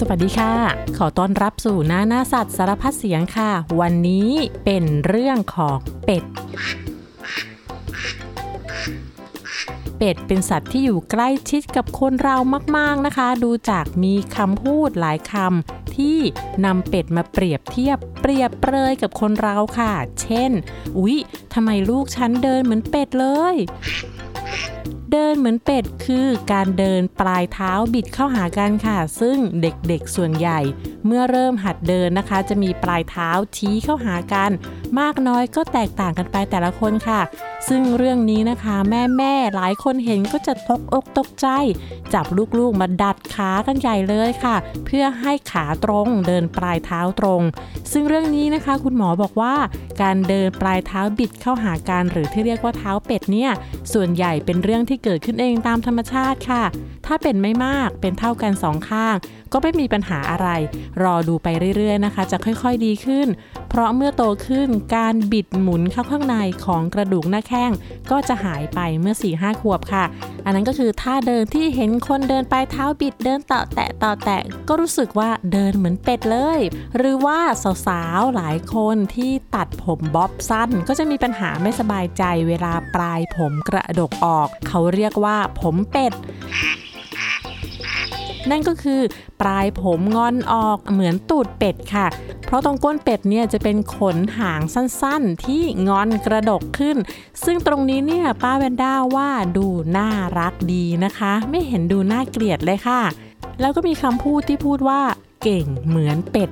สวัสดีค่ะ ขอต้อนรับสู่หน้าหน้าสัตว์สารพัดเสียงค่ะ วันนี้เป็นเรื่องของเป็ด เป็ดเป็นสัตว์ที่อยู่ใกล้ชิดกับคนเรามากๆนะคะ ดูจากมีคำพูดหลายคำที่นำเป็ดมาเปรียบเทียบเปรียบเปรยกับคนเราค่ะ เช่น อุ๊ยทำไมลูกฉันเดินเหมือนเป็ดเลย เดินเหมือนเป็ดคือการเดินปลายเท้าบิดเข้าหากันค่ะ ซึ่งเด็กๆส่วนใหญ่ เมื่อเริ่มหัดเดินนะคะ จะมีปลายเท้าชี้เข้าหากัน มากน้อยก็แตกต่างกันไปแต่ละคนค่ะ ซึ่งเรื่องนี้นะคะแม่แม่ๆหลายคนเห็นก็จะตกอกตกใจ จับลูกๆมาดัดขากันใหญ่เลยค่ะ เพื่อให้ขาตรงเดินปลายเท้าตรง ซึ่งเรื่องนี้นะคะ คุณหมอบอกว่า การเดินปลายเท้าบิดเข้าหากันหรือที่เรียกว่าเท้าเป็ดเนี่ยส่วนใหญ่เป็นเรื่องที่เกิดขึ้นเองตามธรรมชาติค่ะ ถ้าเป็นไม่มากเป็นเท่ากันสองข้าง ก็ไม่มีปัญหาอะไร รอดูไปเรื่อยๆนะคะ จะค่อยๆดีขึ้น เพราะเมื่อโตขึ้นการบิดหมุนเข้าข้างในของกระดูกหน้าแข้ง ก็จะหายไปเมื่อ4-5ขวบค่ะ อันนั้นก็คือท่าเดินที่เห็นคนเดินไปเท้าบิดเดินต่อแตะต่อแตะก็รู้สึกว่าเดินเหมือนเป็ดเลย หรือว่าสาวๆหลายคนที่ตัดผมบ๊อบสั้น ก็จะมีปัญหาไม่สบายใจเวลาปลายผมกระดกออก เขาเรียกว่าผมเป็ด นั่นก็คือปลายผมงอนออกเหมือนตูดเป็ดค่ะ เพราะตรงก้นเป็ดเนี่ยจะเป็นขนหางสั้นๆ ที่งอนกระดกขึ้น ซึ่งตรงนี้เนี่ยป้าแวนด้าว่าดูน่ารักดีนะคะ ไม่เห็นดูน่าเกลียดเลยค่ะ แล้วก็มีคำพูดที่พูดว่าเก่งเหมือนเป็ด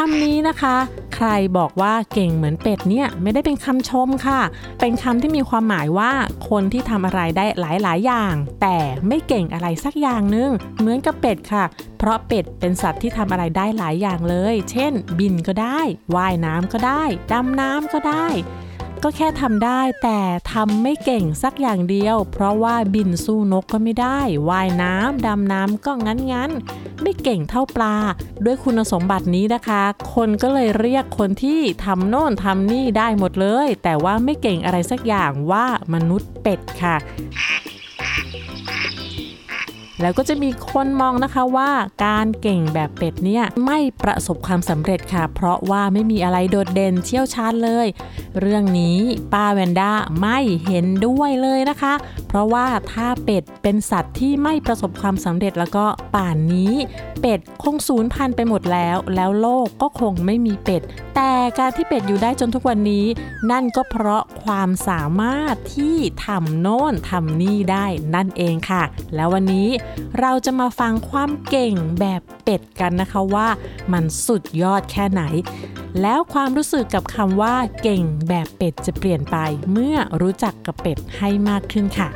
คำนี้นะคะ ใครบอกว่าเก่งเหมือนเป็ดเนี่ยไม่ได้เป็นคำชมค่ะ เป็นคำที่มีความหมายว่า คนที่ทำอะไรได้หลายๆ อย่าง แต่ไม่เก่งอะไรสักอย่างนึง เหมือนกับเป็ดค่ะ เพราะเป็ดเป็นสัตว์ที่ทำอะไรได้หลายอย่างเลย เช่น บินก็ได้ ว่ายน้ำก็ได้ ดำน้ำก็ได้ ก็แค่ทำได้ แต่ทำไม่เก่งสักอย่างเดียว เพราะว่าบินสู้นกก็ไม่ได้ ว่ายน้ำดำน้ำก็งั้นงั้นๆไม่เก่งเท่าปลา ด้วยคุณสมบัตินี้นะคะ คนก็เลยเรียกคนที่ทำโน่นทำนี่ได้หมดเลย แต่ว่าไม่เก่งอะไรสักอย่างว่ามนุษย์เป็ดค่ะแล้วก็จะมีคนมองนะคะว่าการเก่งแบบเป็ดเนี่ยไม่ประสบความสำเร็จค่ะ เพราะว่าไม่มีอะไรโดดเด่นเชี่ยวชาญเลย เรื่องนี้ป้าแวนด้าไม่เห็นด้วยเลยนะคะ เพราะว่าถ้าเป็ดเป็นสัตว์ที่ไม่ประสบความสำเร็จแล้วก็ป่านนี้ เป็ดคงสูญพันธุ์ไปหมดแล้ว แล้วโลกก็คงไม่มีเป็ด แต่การที่เป็ดอยู่ได้จนทุกวันนี้ นั่นก็เพราะความสามารถที่ทำโน่นทำนี่ได้นั่นเองค่ะ แล้ววันนี้เราจะมาฟังความเก่งแบบเป็ดกันนะคะว่า มันสุดยอดแค่ไหน แล้วความรู้สึกกับคำว่าเก่งแบบเป็ดจะเปลี่ยนไปเมื่อรู้จักกับเป็ดให้มากขึ้นค่ะ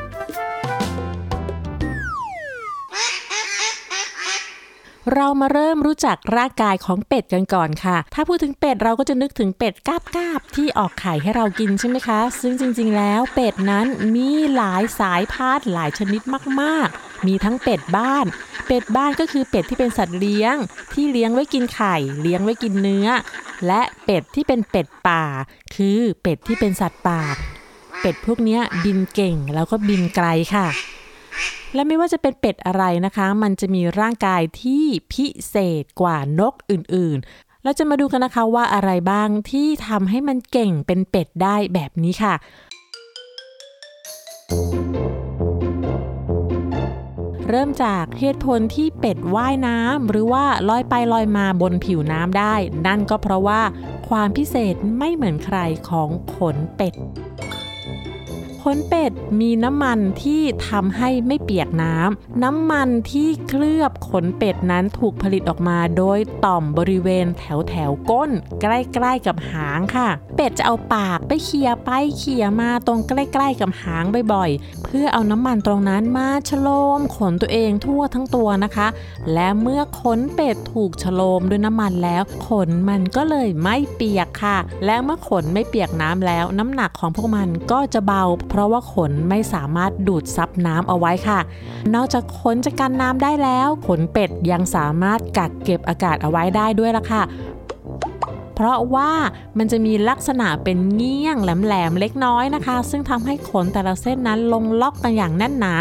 เรามาเริ่มรู้จักร่างกายของเป็ดกันก่อนค่ะ ถ้าพูดถึงเป็ดเราก็จะนึกถึงเป็ดกาบกาบที่ออกไข่ให้เรากินใช่ไหมคะ ซึ่งจริง ๆ แล้วเป็ดนั้นมีหลายสายพันธุ์หลายชนิดมากๆ มีทั้งเป็ดบ้านเป็ดบ้านก็คือเป็ดที่เป็นสัตว์เลี้ยง ที่เลี้ยงไว้กินไข่ เลี้ยงไว้กินเนื้อ และเป็ดที่เป็นเป็ดป่า คือเป็ดที่เป็นสัตว์ป่า เป็ดพวกนี้บินเก่งแล้วก็บินไกลค่ะ และไม่ว่าจะเป็นเป็ดอะไรนะคะ มันจะมีร่างกายที่พิเศษกว่านกอื่นๆ เราจะมาดูกันนะคะว่าอะไรบ้างที่ทำให้มันเก่งเป็นเป็ดได้แบบนี้ค่ะ เริ่มจากเหตุผลที่เป็ดว่ายน้ำหรือว่าลอยไปลอยมาบนผิวน้ำได้ นั่นก็เพราะว่าความพิเศษไม่เหมือนใครของขนเป็ด ขนเป็ดมีน้ำมันที่ทำให้ไม่เปียกน้ำ น้ำมันที่เคลือบขนเป็ดนั้นถูกผลิตออกมา โดยต่อมบริเวณแถวแถวก้น ใกล้ๆกับหางค่ะ เป็ดจะเอาปากไปเขี่ยไปเขี่ยมาตรงใกล้ ๆ กับหางบ่อยๆ เพื่อเอาน้ำมันตรงนั้นมาชโลมขนตัวเองทั่วทั้งตัวนะคะ และเมื่อขนเป็ดถูกชโลมด้วยน้ำมันแล้ว ขนมันก็เลยไม่เปียกค่ะ และเมื่อขนไม่เปียกน้ำแล้ว น้ำหนักของพวกมันก็จะเบาเพราะว่าขนไม่สามารถดูดซับน้ำเอาไว้ค่ะ นอกจากขนจะกันน้ำได้แล้ว ขนเป็ดยังสามารถกักเก็บอากาศเอาไว้ได้ด้วยล่ะค่ะ เพราะว่ามันจะมีลักษณะเป็นเงี้ยงแหลมๆเล็กน้อยนะคะ ซึ่งทำให้ขนแต่ละเส้นนั้นลงล็อกกันอย่างแน่นหนา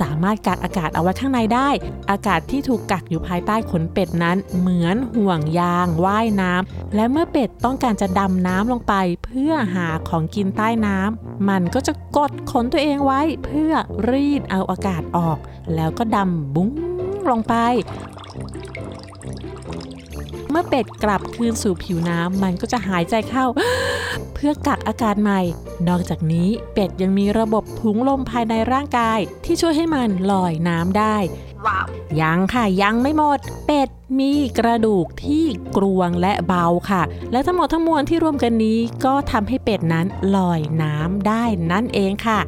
สามารถกักอากาศเอาไว้ข้างในได้ อากาศที่ถูกกักอยู่ภายใต้ขนเป็ดนั้นเหมือนห่วงยางว่ายน้ำและเมื่อเป็ดต้องการจะดำน้ำลงไป เพื่อหาของกินใต้น้ำมันก็จะกดขนตัวเองไว้เพื่อรีดเอาอากาศออก แล้วก็ดำบุ้งลงไป มื่อเป็ดกลับคืนสู่ผิวน้ำมันก็จะหายใจเข้า เพื่อกักอากาศใหม่ นอกจากนี้เป็ดยังมีระบบถุงลมภายในร่างกาย ที่ช่วยให้มันลอยน้ำได้ว้าวยังค่ะยังไม่หมด เป็ดมีกระดูกที่กรวงและเบาค่ะ และทั้งหมดทั้งมวลที่รวมกันนี้ก็ทำให้เป็ดนั้นลอยน้ำได้นั่นเองค่ะ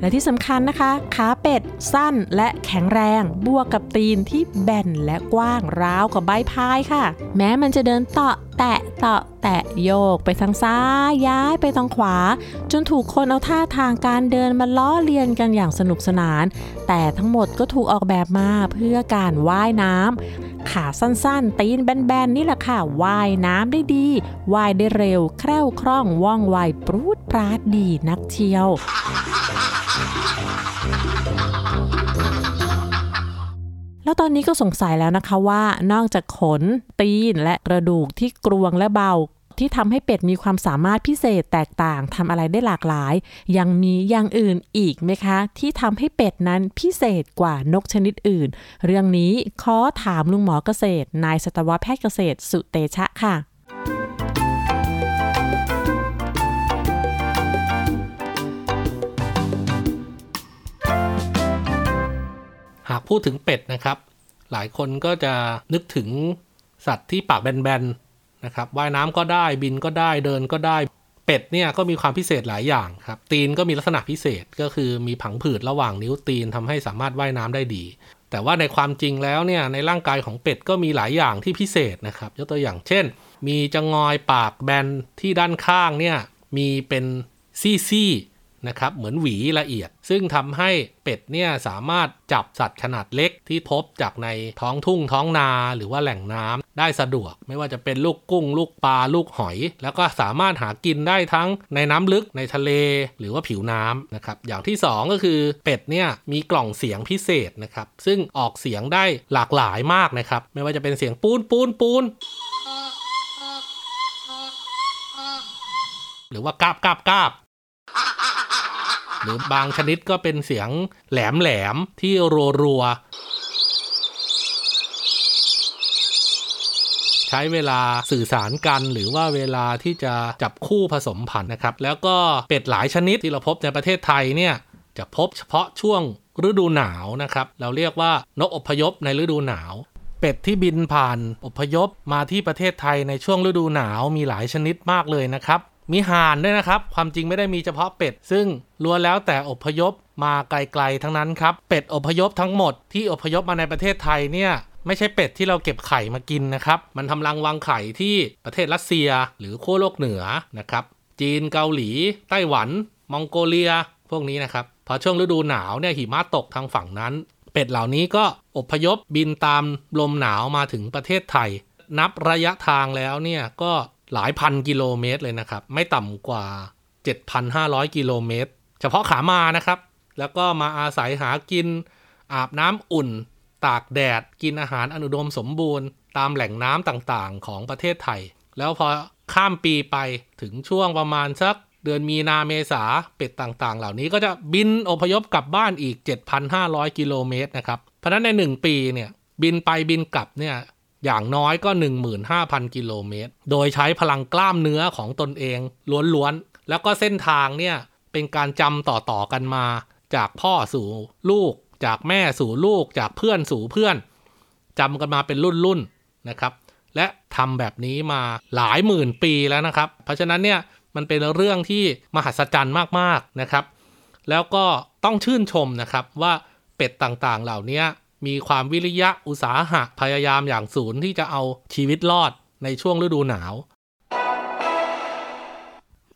และที่สำคัญนะคะ ขาเป็ดสั้นและแข็งแรง บวกกับตีนที่แบนและกว้างราวกับใบพายค่ะ แม้มันจะเดินเตาะแตะเตาะแตะโยกไปทางซ้ายย้ายไปทางขวา จนถูกคนเอาท่าทางการเดินมาล้อเลียนกันอย่างสนุกสนาน แต่ทั้งหมดก็ถูกออกแบบมาเพื่อการว่ายน้ำขาสั้นๆ ตีนแบนๆ นี่แหละค่ะว่ายน้ำได้ดีว่ายได้เร็ว แคล่วคล่องว่องไวปรูดปราดดีนักเชียว ตอนนี้ก็สงสัยแล้วนะคะว่านอกจากขน ตีน และกระดูกที่กรวงและเบาที่ทำให้เป็ดมีความสามารถพิเศษแตกต่างทำอะไรได้หลากหลาย ยังมีอย่างอื่นอีกไหมคะ ที่ทำให้เป็ดนั้นพิเศษกว่านกชนิดอื่น เรื่องนี้ขอถามลุงหมอเกษตร นายสัตวแพทย์เกษตรสุเตชะค่ะ หากพูดถึงเป็ดนะครับ หลายคนก็จะนึกถึงสัตว์ที่ปากแบนๆนะครับว่ายน้ำก็ได้บินก็ได้เดินก็ได้เป็ดเนี่ยก็มีความพิเศษหลายอย่างครับ ตีนก็มีลักษณะพิเศษก็คือมีผังผืดระหว่างนิ้วตีนทำให้สามารถว่ายน้ำได้ดี แต่ว่าในความจริงแล้วเนี่ยในร่างกายของเป็ดก็มีหลายอย่างที่พิเศษนะครับยกตัวอย่างเช่น มีจงอยปากแบนที่ด้านข้างเนี่ยมีเป็นซี่ๆ นะครับเหมือนหวีละเอียด ซึ่งทำให้เป็ดเนี่ยสามารถจับสัตว์ขนาดเล็กที่พบจากในท้องทุ่งท้องนาหรือว่าแหล่งน้ำได้สะดวก ไม่ว่าจะเป็นลูกกุ้ง ลูกปลาลูกหอย แล้วก็สามารถหากินได้ทั้งในน้ำลึกในทะเล หรือว่าผิวน้ำนะครับอย่างที่สองก็คือเป็ดเนี่ยมีกล่องเสียงพิเศษนะครับซึ่งออกเสียงได้หลากหลายมากนะครับไม่ว่าจะเป็นเสียงปูนปูนปูนหรือว่ากาบกาบกาบ หรือบางชนิดก็เป็นเสียงแหลมแหลมที่รัวรัวๆใช้เวลาสื่อสารกันหรือว่าเวลาที่จะจับคู่ผสมพันธุ์นะครับ แล้วก็เป็ดหลายชนิดที่เราพบในประเทศไทยเนี่ยจะพบเฉพาะช่วงฤดูหนาวนะครับ เราเรียกว่านกอพยพในฤดูหนาว เป็ดที่บินผ่านอพยพมาที่ประเทศไทยในช่วงฤดูหนาวมีหลายชนิดมากเลยนะครับ มีห่านด้วยนะครับ ความจริงไม่ได้มีเฉพาะเป็ด ซึ่งล้วนแล้วแต่อพยพมาไกลๆทั้งนั้นครับ เป็ดอพยพทั้งหมดที่อพยพมาในประเทศไทยเนี่ยไม่ใช่เป็ดที่เราเก็บไข่มากินนะครับ มันทำรังวางไข่ที่ประเทศรัสเซียหรือขั้วโลกเหนือนะครับ จีนเกาหลี ไต้หวัน มองโกเลีย พวกนี้นะครับ พอช่วงฤดูหนาวเนี่ยหิมะตกทางฝั่งนั้น เป็ดเหล่านี้ก็อพยพบินตามลมหนาวมาถึงประเทศไทย นับระยะทางแล้วเนี่ยก็ หลายพันกิโลเมตรเลยนะครับ ไม่ต่ำกว่า 7,500 กิโลเมตร เฉพาะขามานะครับ แล้วก็มาอาศัยหากิน อาบน้ำอุ่น ตากแดด กินอาหารอนุดมสมบูรณ์ ตามแหล่งน้ำต่างๆ ของประเทศไทย แล้วพอข้ามปีไปถึงช่วงประมาณสักเดือนมีนาเมษาเป็ดต่างๆ เหล่านี้ก็จะบินอพยพกลับบ้านอีก 7,500 กิโลเมตรนะครับ เพราะนั้นใน 1 ปีเนี่ยบินไปบินกลับเนี่ย อย่างน้อยก็ 15,000 กิโลเมตร โดยใช้พลังกล้ามเนื้อของตนเองล้วนๆ แล้วก็เส้นทางเนี่ย เป็นการจำต่อๆกันมา จากพ่อสู่ลูก จากแม่สู่ลูก จากเพื่อนสู่เพื่อนจำกันมาเป็นรุ่นๆนะครับ และทำแบบนี้มาหลายหมื่นปีแล้วนะครับ เพราะฉะนั้นเนี่ยมันเป็นเรื่องที่มหัศจรรย์มากๆนะครับ แล้วก็ต้องชื่นชมนะครับว่าเป็ดต่างๆเหล่านี้ มีความวิริยะอุตสาหะพยายามอย่างสูงที่จะเอาชีวิตรอดในช่วงฤดูหนาว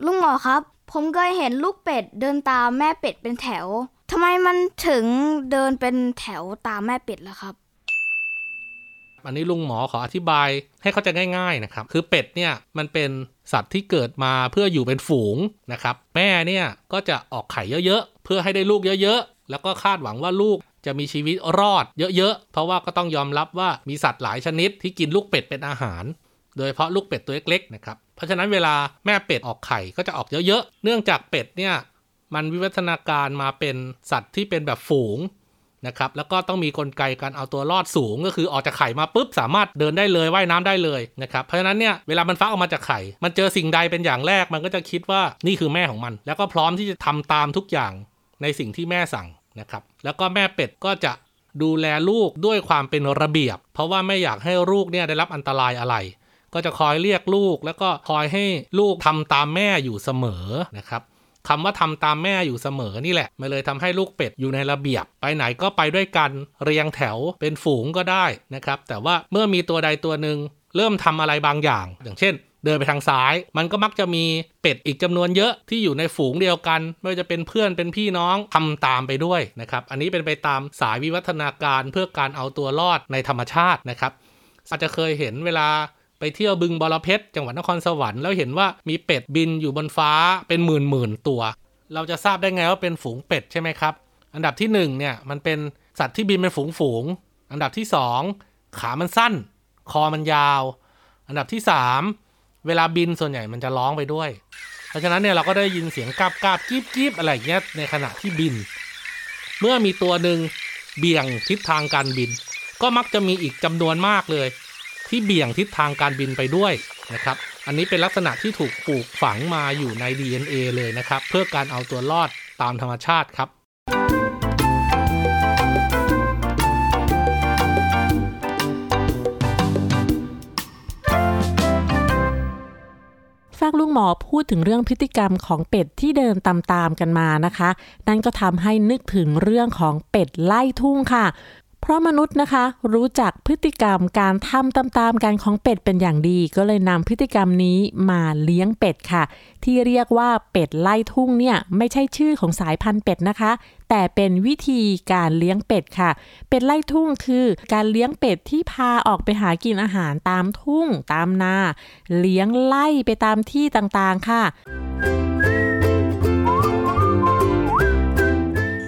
ลุงหมอครับ ผมเคยเห็นลูกเป็ดเดินตามแม่เป็ดเป็นแถวทำไมมันถึงเดินเป็นแถวตามแม่เป็ดล่ะครับอันนี้ลุงหมอขออธิบายให้เข้าใจง่ายๆนะครับ คือเป็ดเนี่ยมันเป็นสัตว์ที่เกิดมาเพื่ออยู่เป็นฝูงนะครับ แม่เนี่ยก็จะออกไข่เยอะๆ เพื่อให้ได้ลูกเยอะๆ แล้วก็คาดหวังว่าลูก จะมีชีวิตรอดเยอะๆ เพราะว่าก็ต้องยอมรับว่ามีสัตว์หลายชนิดที่กินลูกเป็ดเป็นอาหาร โดยเฉพาะลูกเป็ดตัวเล็กๆนะครับ เพราะฉะนั้นเวลาแม่เป็ดออกไข่ก็จะออกเยอะๆ เนื่องจากเป็ดเนี่ยมันวิวัฒนาการมาเป็นสัตว์ที่เป็นแบบฝูงนะครับ แล้วก็ต้องมีกลไกการเอาตัวรอดสูง ก็คือออกจากไข่มาปุ๊บสามารถเดินได้เลยว่ายน้ำได้เลยนะครับ เพราะฉะนั้นเนี่ยเวลามันฟักออกมาจากไข่ มันเจอสิ่งใดเป็นอย่างแรก มันก็จะคิดว่านี่คือแม่ของมัน แล้วก็พร้อมที่จะทำตามทุกอย่างในสิ่งที่แม่สั่ง นะครับ แล้วก็แม่เป็ดก็จะดูแลลูกด้วยความเป็นระเบียบ เพราะว่าไม่อยากให้ลูกเนี่ยได้รับอันตรายอะไร ก็จะคอยเรียกลูก แล้วก็คอยให้ลูกทำตามแม่อยู่เสมอนะครับคำว่าทำตามแม่อยู่เสมอนี่แหละมันเลยทำให้ลูกเป็ดอยู่ในระเบียบ ไปไหนก็ไปด้วยกันเรียงแถวเป็นฝูงก็ได้นะครับ แต่ว่าเมื่อมีตัวใดตัวหนึ่งเริ่มทำอะไรบางอย่าง อย่างเช่น เดินไปทางซ้าย มันก็มักจะมีเป็ดอีกจำนวนเยอะที่อยู่ในฝูงเดียวกัน ไม่ว่าจะเป็นเพื่อนเป็นพี่น้องทำตามไปด้วยนะครับ อันนี้เป็นไปตามสายวิวัฒนาการเพื่อการเอาตัวรอดในธรรมชาตินะครับ อาจจะเคยเห็นเวลาไปเที่ยวบึงบอระเพ็ดจังหวัดนครสวรรค์แล้วเห็นว่ามีเป็ดบินอยู่บนฟ้าเป็นหมื่นหมื่นตัว เราจะทราบได้ไงว่าเป็นฝูงเป็ดใช่ไหมครับ อันดับที่หนึ่งเนี่ยมันเป็นสัตว์ที่บินเป็นฝูงฝูงๆอันดับที่สองขามันสั้น คอมันยาว อันดับที่สาม เวลาบินส่วนใหญ่มันจะร้องไปด้วย เพราะฉะนั้นเนี่ยเราก็ได้ยินเสียงกาบกาบกีบกีบอะไรเงี้ยในขณะที่บิน เมื่อมีตัวหนึ่งเบี่ยงทิศทางการบิน ก็มักจะมีอีกจำนวนมากเลย ที่เบี่ยงทิศทางการบินไปด้วยนะครับ อันนี้เป็นลักษณะที่ถูกปลูกฝังมาอยู่ใน DNA เลยนะครับ เพื่อการเอาตัวรอดตามธรรมชาติครับากลุงหมอพูดถึงเรื่องพฤติกรรมของเป็ดที่เดินตามๆกันมานะคะ นั่นก็ทำให้นึกถึงเรื่องของเป็ดไล่ทุ่งค่ะ เพราะมนุษย์นะคะ รู้จักพฤติกรรมการทำตามๆกันของเป็ดเป็นอย่างดี ก็เลยนำพฤติกรรมนี้มาเลี้ยงเป็ดค่ะ ที่เรียกว่าเป็ดไล่ทุ่งเนี่ยไม่ใช่ชื่อของสายพันธุ์เป็ดนะคะ แต่เป็นวิธีการเลี้ยงเป็ดค่ะ เป็ดไล่ทุ่งคือการเลี้ยงเป็ดที่พาออกไปหากินอาหารตามทุ่ง ตามนา เลี้ยงไล่ไปตามที่ต่างๆค่ะ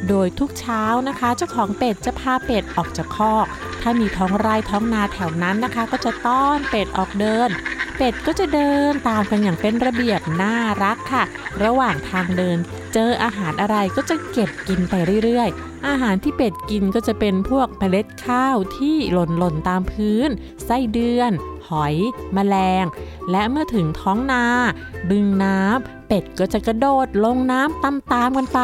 โดยทุกเช้านะคะ เจ้าของเป็ดจะพาเป็ดออกจากคอก ถ้ามีท้องไร่ท้องนาแถวนั้นนะคะ ก็จะต้อนเป็ดออกเดิน เป็ดก็จะเดินตามกันอย่างเป็นระเบียบน่ารักค่ะ ระหว่างทางเดิน เจออาหารอะไรก็จะเก็บกินไปเรื่อยๆ อาหารที่เป็ดกินก็จะเป็นพวกเมล็ดข้าวที่หล่นๆตามพื้น ไส้เดือน หอย แมลง และเมื่อถึงท้องนา บึงน้ำ เป็ดก็จะกระโดดลงน้ำตามๆกันไป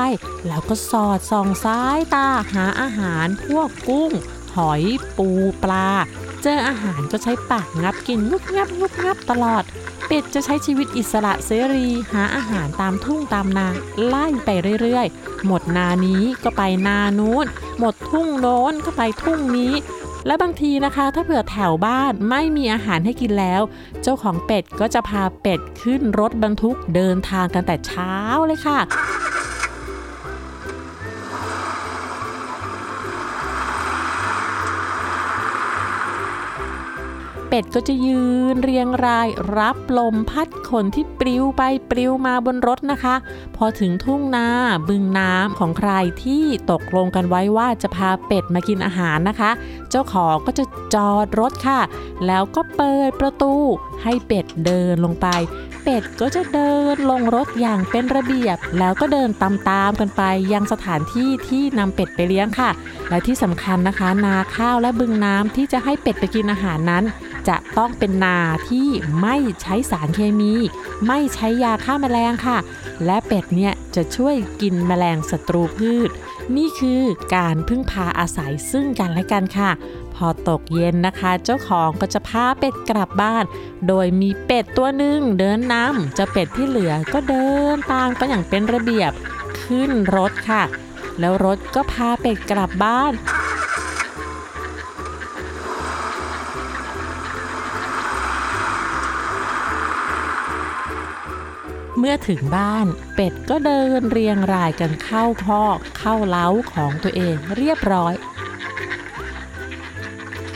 แล้วก็สอดส่องซ้ายตาหาอาหารพวกกุ้ง หอยปูปลา เจออาหารก็ใช้ปากงับกินงุบงับงุบงับตลอด เป็ดจะใช้ชีวิตอิสระเสรีหาอาหารตามทุ่งตามนาไล่ไปเรื่อยๆ หมดนานี้ก็ไปนานู้น หมดทุ่งโน้นก็ไปทุ่งนี้ และบางทีนะคะ ถ้าเผื่อแถวบ้านไม่มีอาหารให้กินแล้ว เจ้าของเป็ดก็จะพาเป็ดขึ้นรถบรรทุกเดินทางกันแต่เช้าเลยค่ะ เป็ดก็จะยืนเรียงรายรับลมพัดขนที่ปลิวไปปลิวมาบนรถนะคะ พอถึงทุ่งนาบึงน้ำของใครที่ตกลงกันไว้ว่าจะพาเป็ดมากินอาหารนะคะ เจ้าของก็จะจอดรถค่ะ แล้วก็เปิดประตูให้เป็ดเดินลงไป เป็ดก็จะเดินลงรถอย่างเป็นระเบียบ แล้วก็เดินตามๆกันไปยังสถานที่ที่นำเป็ดไปเลี้ยงค่ะ และที่สำคัญนะคะ นาข้าวและบึงน้ำที่จะให้เป็ดไปกินอาหารนั้น จะต้องเป็นนาที่ไม่ใช้สารเคมี ไม่ใช้ยาฆ่าแมลงค่ะ และเป็ดเนี่ยจะช่วยกินแมลงศัตรูพืช นี่คือการพึ่งพาอาศัยซึ่งกันและกันค่ะ พอตกเย็นนะคะ เจ้าของก็จะพาเป็ดกลับบ้าน โดยมีเป็ดตัวหนึ่งเดินนำเจะเป็ดที่เหลือก็เดินตามกันอย่างเป็นระเบียบขึ้นรถค่ะ แล้วรถก็พาเป็ดกลับบ้าน เมื่อถึงบ้าน เป็ดก็เดินเรียงรายกันเข้าคอก เข้าเล้าของตัวเองเรียบร้อย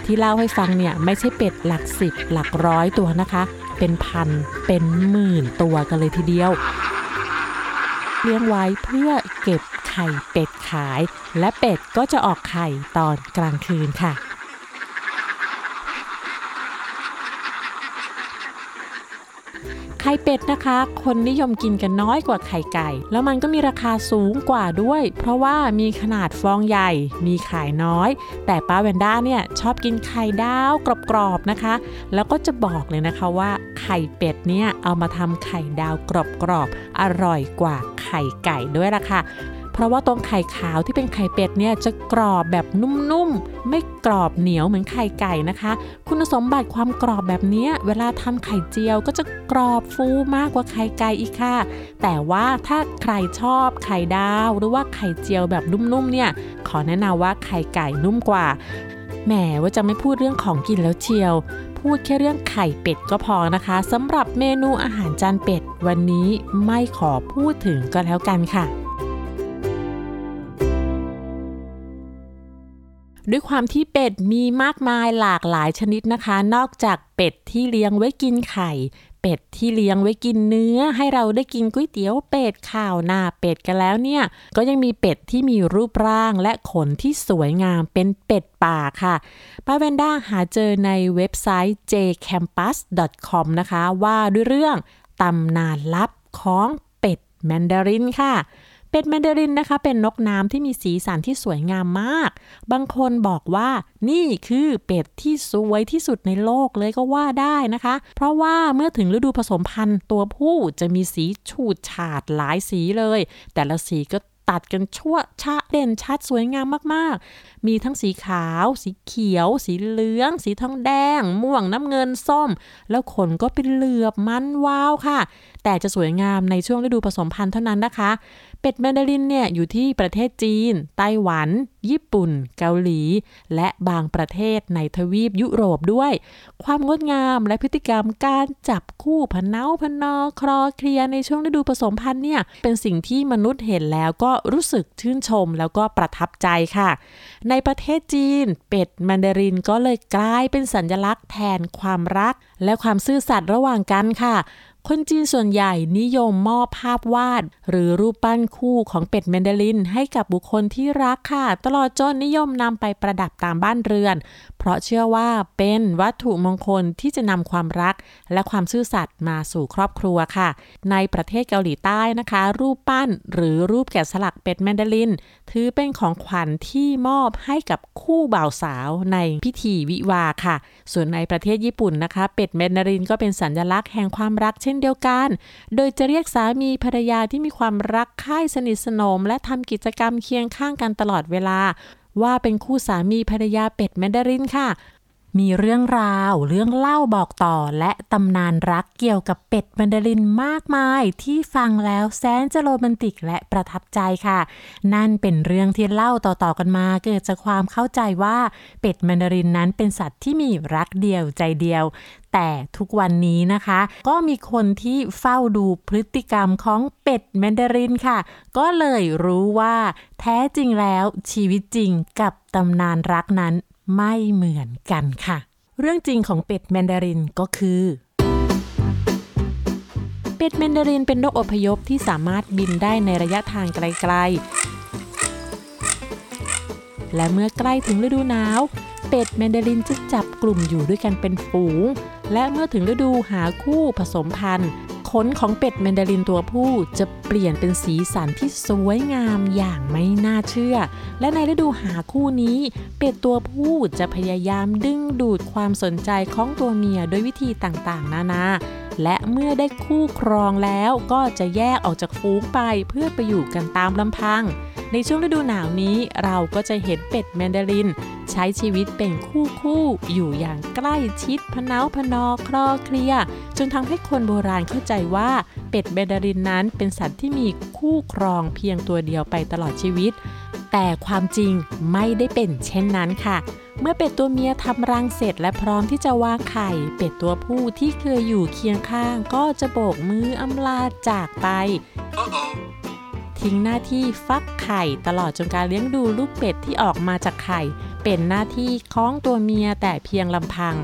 ที่เล่าให้ฟังเนี่ยไม่ใช่เป็ดหลักสิบหลักร้อยตัวนะคะ เป็นพันเป็นหมื่นตัวกันเลยทีเดียว เลี้ยงไว้เพื่อเก็บไข่เป็ดขาย และเป็ดก็จะออกไข่ตอนกลางคืนค่ะ ไข่เป็ดนะคะ คนนิยมกินกันน้อยกว่าไข่ไก่ แล้วมันก็มีราคาสูงกว่าด้วย เพราะว่ามีขนาดฟองใหญ่ มีขายน้อย แต่ป้าแวนด้าเนี่ยชอบกินไข่ดาวกรอบๆนะคะ แล้วก็จะบอกเลยนะคะว่าไข่เป็ดเนี่ยเอามาทำไข่ดาวกรอบๆอร่อยกว่าไข่ไก่ด้วยล่ะค่ะ เพราะว่าตรงไข่ขาวที่เป็นไข่เป็ดเนี่ยจะกรอบแบบนุ่มๆ ไม่กรอบเหนียวเหมือนไข่ไก่นะคะ คุณสมบัติความกรอบแบบนี้เวลาทำไข่เจียวก็จะกรอบฟูมากกว่าไข่ไก่อีกค่ะ แต่ว่าถ้าใครชอบไข่ดาวหรือว่าไข่เจียวแบบนุ่มๆ เนี่ยขอแนะนำว่าไข่ไก่นุ่มกว่าแหมว่าจะไม่พูดเรื่องของกินแล้วเชียว พูดแค่เรื่องไข่เป็ดก็พอนะคะสำหรับเมนูอาหารจานเป็ด วันนี้ไม่ขอพูดถึงก็แล้วกันค่ะ ด้วยความที่เป็ดมีมากมายหลากหลายชนิดนะคะ นอกจากเป็ดที่เลี้ยงไว้กินไข่ เป็ดที่เลี้ยงไว้กินเนื้อ ให้เราได้กินก๋วยเตี๋ยวเป็ดข่าวหน้าเป็ดกันแล้วเนี่ย ก็ยังมีเป็ดที่มีรูปร่างและขนที่สวยงามเป็นเป็ดป่าค่ะป้าแวนด้าหาเจอในเว็บไซต์ jcampus.com นะคะ ว่าด้วยเรื่องตำนานลับของเป็ดแมนดารินค่ะ เป็ดแมนดารินนะคะ เป็นนกน้ำที่มีสีสันที่สวยงามมาก บางคนบอกว่านี่คือเป็ดที่สวยที่สุดในโลกเลยก็ว่าได้นะคะ เพราะว่าเมื่อถึงฤดูผสมพันธุ์ตัวผู้จะมีสีฉูดฉาดหลายสีเลย แต่ละสีก็ตัดกันชั่วชะเด่นชัดสวยงามมากๆ มีทั้งสีขาว สีเขียว สีเหลือง สีทองแดง ม่วงน้ำเงินส้ม แล้วขนก็เป็นเหลือบมันวาวค่ะ แต่จะสวยงามในช่วงฤดูผสมพันธุ์เท่านั้นนะคะเป็ดแมนดารินเนี่ยอยู่ที่ประเทศจีน ไต้หวัน ญี่ปุ่น เกาหลี และบางประเทศในทวีปยุโรปด้วย ความงดงามและพฤติกรรมการจับคู่พเนาพนอคลอเคลียในช่วงฤดูผสมพันธุ์เนี่ยเป็นสิ่งที่มนุษย์เห็นแล้วก็รู้สึกชื่นชมแล้วก็ประทับใจค่ะ ในประเทศจีน เป็ดแมนดารินก็เลยกลายเป็นสัญลักษณ์แทนความรัก และความซื่อสัตย์ระหว่างกันค่ะ คนจีนส่วนใหญ่นิยมมอบภาพวาด หรือรูปปั้นคู่ของเป็ดแมนดาริน ให้กับบุคคลที่รักค่ะ ตลอดจนนิยมนำไปประดับตามบ้านเรือน เพราะเชื่อว่าเป็นวัตถุมงคลที่จะนำความรัก และความซื่อสัตย์มาสู่ครอบครัวค่ะ ในประเทศเกาหลีใต้นะคะ รูปปั้นหรือรูปแกะสลักเป็ดแมนดาริน ถือเป็นของขวัญที่มอบให้กับคู่บ่าวสาวในพิธีวิวาค่ะ ส่วนในประเทศญี่ปุ่นนะคะ เป็ดแมนดารินก็เป็นสัญลักษณ์แห่งความรักเช่นเดียวกัน โดยจะเรียกสามีภรรยาที่มีความรักใคร่สนิทสนม และทำกิจกรรมเคียงข้างกันตลอดเวลา ว่าเป็นคู่สามีภรรยาเป็ดแมนดารินค่ะ มีเรื่องราว เรื่องเล่าบอกต่อและตำนานรักเกี่ยวกับเป็ดแมนดารินมากมาย ที่ฟังแล้วแสนจะโรแมนติกและประทับใจค่ะ นั่นเป็นเรื่องที่เล่าต่อๆกันมาเกิดจากความเข้าใจว่าเป็ดแมนดารินนั้นเป็นสัตว์ที่มีรักเดียวใจเดียวแต่ทุกวันนี้นะคะ ก็มีคนที่เฝ้าดูพฤติกรรมของเป็ดแมนดารินค่ะ ก็เลยรู้ว่าแท้จริงแล้วชีวิตจริงกับตำนานรักนั้น ไม่เหมือนกันค่ะ เรื่องจริงของเป็ดแมนดารินก็คือ เป็ดแมนดารินเป็นนกอพยพที่สามารถบินได้ในระยะทางไกลๆ และเมื่อใกล้ถึงฤดูหนาว เป็ดแมนดารินจะจับกลุ่มอยู่ด้วยกันเป็นฝูง และเมื่อถึงฤดูหาคู่ผสมพันธุ์ ขนของเป็ดแมนดารินตัวผู้จะเปลี่ยนเป็นสีสันที่สวยงามอย่างไม่น่าเชื่อ และในฤดูหาคู่นี้ เป็ดตัวผู้จะพยายามดึงดูดความสนใจของตัวเมียด้วยวิธีต่างๆ นานาและเมื่อได้คู่ครองแล้วก็จะแยกออกจากฟูงไปเพื่อไปอยู่กันตามลำพัง ในช่วงฤดูหนาวนี้เราก็จะเห็นเป็ดแมนดาริน ใช้ชีวิตเป็นคู่คู่อยู่อย่างใกล้ชิดพเนาพนอคลอเคลียจนทำให้คนโบราณเข้าใจว่าเป็ดแมนดารินนั้นเป็นสัตว์ที่มีคู่ครองเพียงตัวเดียวไปตลอดชีวิต แต่ความจริงไม่ได้เป็นเช่นนั้นค่ะเมื่อเป็ดตัวเมียทำรังเสร็จและพร้อมที่จะวางไข่ เป็ดตัวผู้ที่เคยอยู่เคียงข้างก็จะโบกมืออำลาจากไป ทิ้งหน้าที่ฟักไข่ตลอดจนการเลี้ยงดูลูกเป็ดที่ออกมาจากไข่ เป็นหน้าที่ของตัวเมียแต่เพียงลำพัง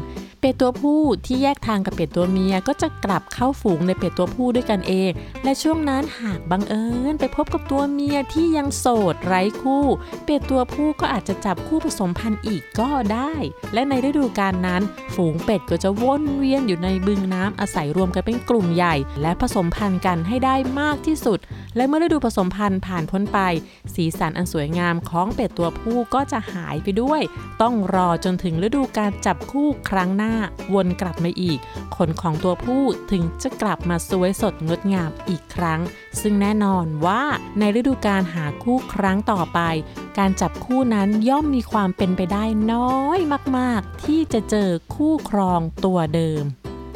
เป็ดตัวผู้ที่แยกทางกับเป็ดตัวเมียก็จะกลับเข้าฝูงในเป็ดตัวผู้ด้วยกันเอง และช่วงนั้นหากบังเอิญไปพบกับตัวเมียที่ยังโสดไร้คู่ เป็ดตัวผู้ก็อาจจะจับคู่ผสมพันธุ์อีกก็ได้ และในฤดูกาลนั้น ฝูงเป็ดก็จะวนเวียนอยู่ในบึงน้ำอาศัยรวมกันเป็นกลุ่มใหญ่ และผสมพันธุ์กันให้ได้มากที่สุด และเมื่อฤดูผสมพันธุ์ผ่านพ้นไป สีสันอันสวยงามของเป็ดตัวผู้ก็จะหายไปด้วย ต้องรอจนถึงฤดูการจับคู่ครั้งหน้าวนกลับมาอีก ขนของตัวผู้ถึงจะกลับมาสวยสดงดงามอีกครั้ง ซึ่งแน่นอนว่าในฤดูการหาคู่ครั้งต่อไป การจับคู่นั้นย่อมมีความเป็นไปได้น้อยมาก ๆ ที่จะเจอคู่ครองตัวเดิม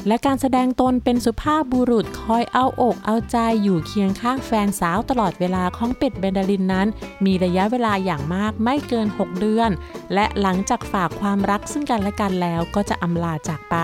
และการแสดงตนเป็นสุภาพบุรุษคอยเอาอกเอาใจอยู่เคียงข้างแฟนสาวตลอดเวลาของเป็ดเบนดาลินนั้น มีระยะเวลาอย่างมากไม่เกิน 6 เดือน และหลังจากฝากความรักซึ่งกันและกันแล้วก็จะอำลาจากไป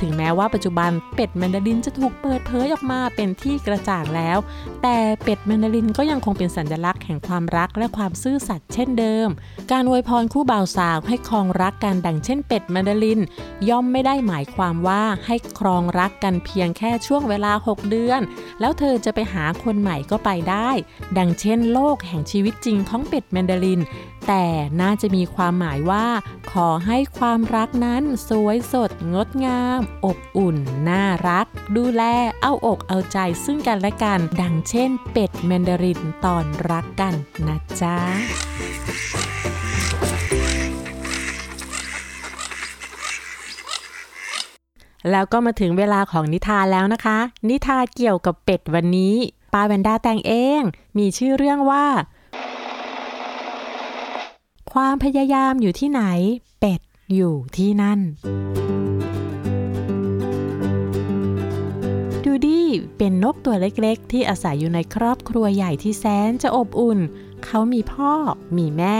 ถึงแม้ว่าปัจจุบันเป็ดแมนดารินจะถูกเปิดเผยออกมาเป็นที่กระจ่างแล้ว แต่เป็ดแมนดารินก็ยังคงเป็นสัญลักษณ์แห่งความรักและความซื่อสัตย์เช่นเดิม การอวยพรคู่บ่าวสาวให้ครองรักกันดังเช่นเป็ดแมนดาริน ย่อมไม่ได้หมายความว่าให้ครองรักกันเพียงแค่ช่วงเวลา 6 เดือน แล้วเธอจะไปหาคนใหม่ก็ไปได้ ดังเช่นโลกแห่งชีวิตจริงของเป็ดแมนดาริน แต่น่าจะมีความหมายว่า ขอให้ความรักนั้นสวยสด งดงาม อบอุ่น น่ารัก ดูแล เอาอกเอาใจซึ่งกันและกัน ดังเช่น เป็ดแมนดารินตอนรักกันนะจ๊ะ แล้วก็มาถึงเวลาของนิทานแล้วนะคะ นิทานเกี่ยวกับเป็ดวันนี้ป้าแวนด้าแต่งเอง มีชื่อเรื่องว่า ความพยายามอยู่ที่ไหน เป็ดอยู่ที่นั่น ดูดี้เป็นนกตัวเล็กๆ ที่อาศัยอยู่ในครอบครัวใหญ่ที่แสนจะอบอุ่น เขามีพ่อ มีแม่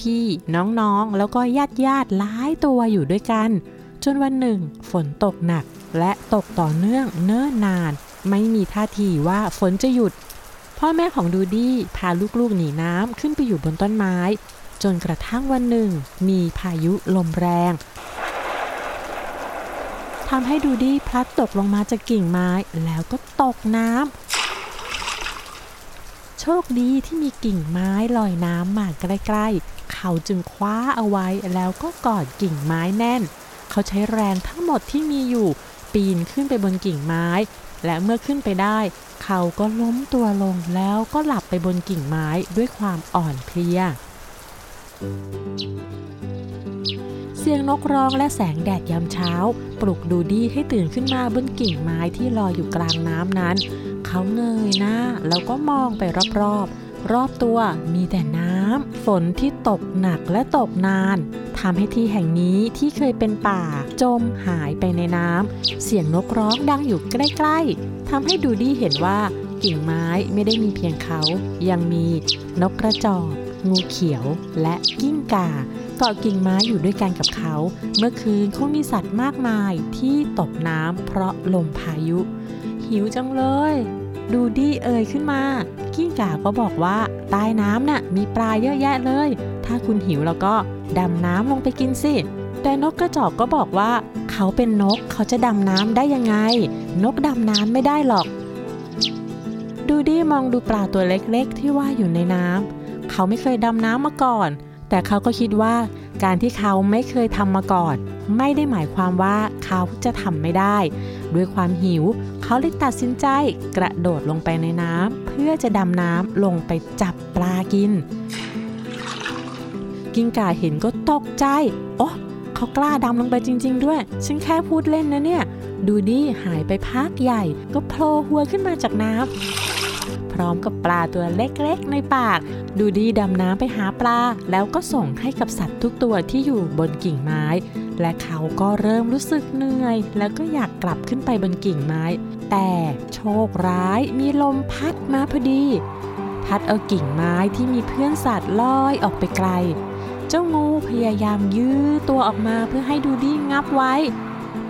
พี่ๆ น้องๆ แล้วก็ญาติญาติๆหลายตัวอยู่ด้วยกัน จนวันหนึ่ง ฝนตกหนักและตกต่อเนื่องเนิ่นนาน ไม่มีท่าทีว่าฝนจะหยุด พ่อแม่ของดูดี้พาลูกๆหนีน้ำขึ้นไปอยู่บนต้นไม้ จนกระทั่งวันหนึ่ง มีพายุลมแรงทำให้ดูดี้พลัดตกลงมาจากกิ่งไม้แล้วก็ตกน้ำ โชคดีที่มีกิ่งไม้ลอยน้ำมาใกล้ๆ เขาจึงคว้าเอาไว้แล้วก็กอดกิ่งไม้แน่น เขาใช้แรงทั้งหมดที่มีอยู่ ปีนขึ้นไปบนกิ่งไม้ และเมื่อขึ้นไปได้ เขาก็ล้มตัวลงแล้วก็หลับไปบนกิ่งไม้ด้วยความอ่อนเพลีย เสียงนกร้องและแสงแดดยามเช้า ปลุกดูดี้ให้ตื่นขึ้นมาบนกิ่งไม้ที่ลอยอยู่กลางน้ำนั้น เขาเงยหน้าแล้วก็มองไปรอบๆ รอบตัวมีแต่น้ำ ฝนที่ตกหนักและตกนานทำให้ที่แห่งนี้ที่เคยเป็นป่า จมหายไปในน้ำ เสียงนกร้องดังอยู่ใกล้ ๆทำให้ดูดี้เห็นว่ากิ่งไม้ไม่ได้มีเพียงเขา ยังมีนกกระจอก งูเขียว และกิ้งก่าเกาะกิ่งไม้อยู่ด้วยกันกับเขา เมื่อคืนคงมีสัตว์มากมายที่ตกน้ำเพราะลมพายุ หิวจังเลย ดูดี้เอ่ยขึ้นมา กิ้งก่าก็บอกว่าใต้น้ำน่ะมีปลาเยอะแยะเลย ถ้าคุณหิวแล้วก็ดำน้ำลงไปกินสิ แต่นกกระจอกก็บอกว่า เขาเป็นนกเขาจะดำน้ำได้ยังไง นกดำน้ำไม่ได้หรอก ดูดี้มองดูปลาตัวเล็กๆ ที่ว่ายอยู่ในน้ำเขาไม่เคยดำน้ำมาก่อน แต่เขาก็คิดว่า การที่เขาไม่เคยทำมาก่อน ไม่ได้หมายความว่าเขาจะทำไม่ได้ ด้วยความหิว เขาเลยตัดสินใจกระโดดลงไปในน้ำเพื่อจะดำน้ำลงไปจับปลากิน กิ้งก่าเห็นก็ตกใจ โอ้เขากล้าดำลงไปจริง ๆ ด้วย ฉันแค่พูดเล่นนะเนี่ย ดูดีหายไปพักใหญ่ ก็โผล่หัวขึ้นมาจากน้ำพร้อมกับปลาตัวเล็กๆในปาก ดูดีดำน้ำไปหาปลา แล้วก็ส่งให้กับสัตว์ทุกตัวที่อยู่บนกิ่งไม้และเขาก็เริ่มรู้สึกเหนื่อย แล้วก็อยากกลับขึ้นไปบนกิ่งไม้ แต่โชคร้ายมีลมพัดมาพอดี พัดเอากิ่งไม้ที่มีเพื่อนสัตว์ลอยออกไปไกล เจ้างูพยายามยื้อตัวออกมาเพื่อให้ดูดี้งับไว้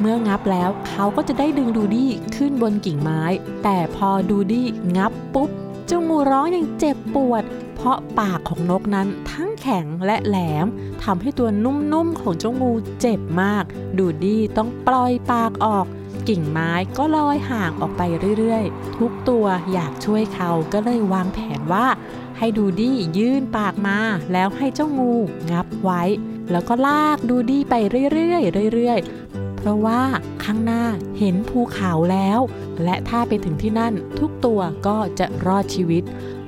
เมื่องับแล้วเขาก็จะได้ดึงดูดี้ขึ้นบนกิ่งไม้ แต่พอดูดี้งับปุ๊บ เจ้างูร้องอย่างเจ็บปวด เพราะปากของนกนั้นทั้งแข็งและแหลมทำให้ตัวนุ่มๆของเจ้างูเจ็บมาก ดูดี้ต้องปล่อยปากออก กิ่งไม้ก็ลอยห่างออกไปเรื่อยๆ ทุกตัวอยากช่วยเขาก็เลยวางแผนว่า ให้ดูดี้ยื่นปากมา แล้วให้เจ้างูงับไว้ แล้วก็ลากดูดี้ไปเรื่อยๆเรื่อยๆ เพราะว่าข้างหน้าเห็นภูเขาแล้ว และถ้าไปถึงที่นั่นทุกตัวก็จะรอดชีวิต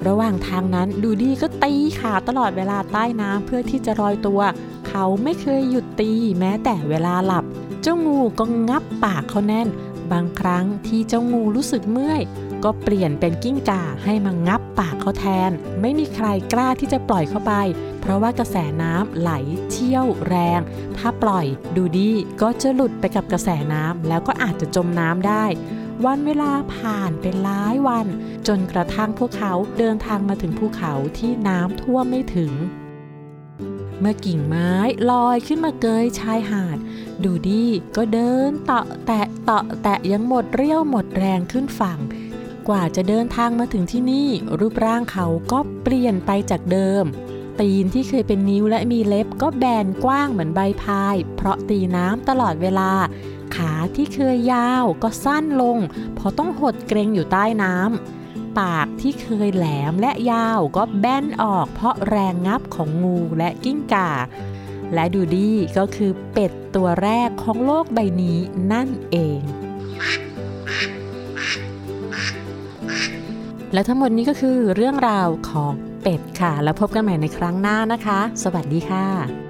ระหว่างทางนั้นดูดี้ก็ตีขาตลอดเวลาใต้น้ำเพื่อที่จะลอยตัว เขาไม่เคยหยุดตีแม้แต่เวลาหลับ เจ้างูก็งับปากเขาแน่น บางครั้งที่เจ้างูรู้สึกเมื่อย ก็เปลี่ยนเป็นกิ้งก่าให้มางับปากเขาแทน ไม่มีใครกล้าที่จะปล่อยเข้าไป เพราะว่ากระแสน้ำไหลเชี่ยวแรง ถ้าปล่อยดูดีก็จะหลุดไปกับกระแสน้ำแล้วก็อาจจะจมน้ำได้วันเวลาผ่านเป็นหลายวัน จนกระทั่งพวกเขาเดินทางมาถึงภูเขาที่น้ำท่วมไม่ถึง เมื่อกิ่งไม้ลอยขึ้นมาเกยชายหาด ดูดีก็เดินเตาะแตะเตาะแตะยังหมดเรี่ยวหมดแรงขึ้นฝั่ง กว่าจะเดินทางมาถึงที่นี่ รูปร่างเขาก็เปลี่ยนไปจากเดิม ตีนที่เคยเป็นนิ้วและมีเล็บก็แบนกว้างเหมือนใบพาย เพราะตีน้ำตลอดเวลา ขาที่เคยยาวก็สั้นลง เพราะต้องหดเกรงอยู่ใต้น้ำ ปากที่เคยแหลมและยาวก็แบนออกเพราะแรงงับของงูและกิ้งก่า และดูดี้ก็คือเป็ดตัวแรกของโลกใบนี้นั่นเอง และทั้งหมดนี้ก็คือเรื่องราวของเป็ดค่ะ แล้วพบกันใหม่ในครั้งหน้านะคะ สวัสดีค่ะ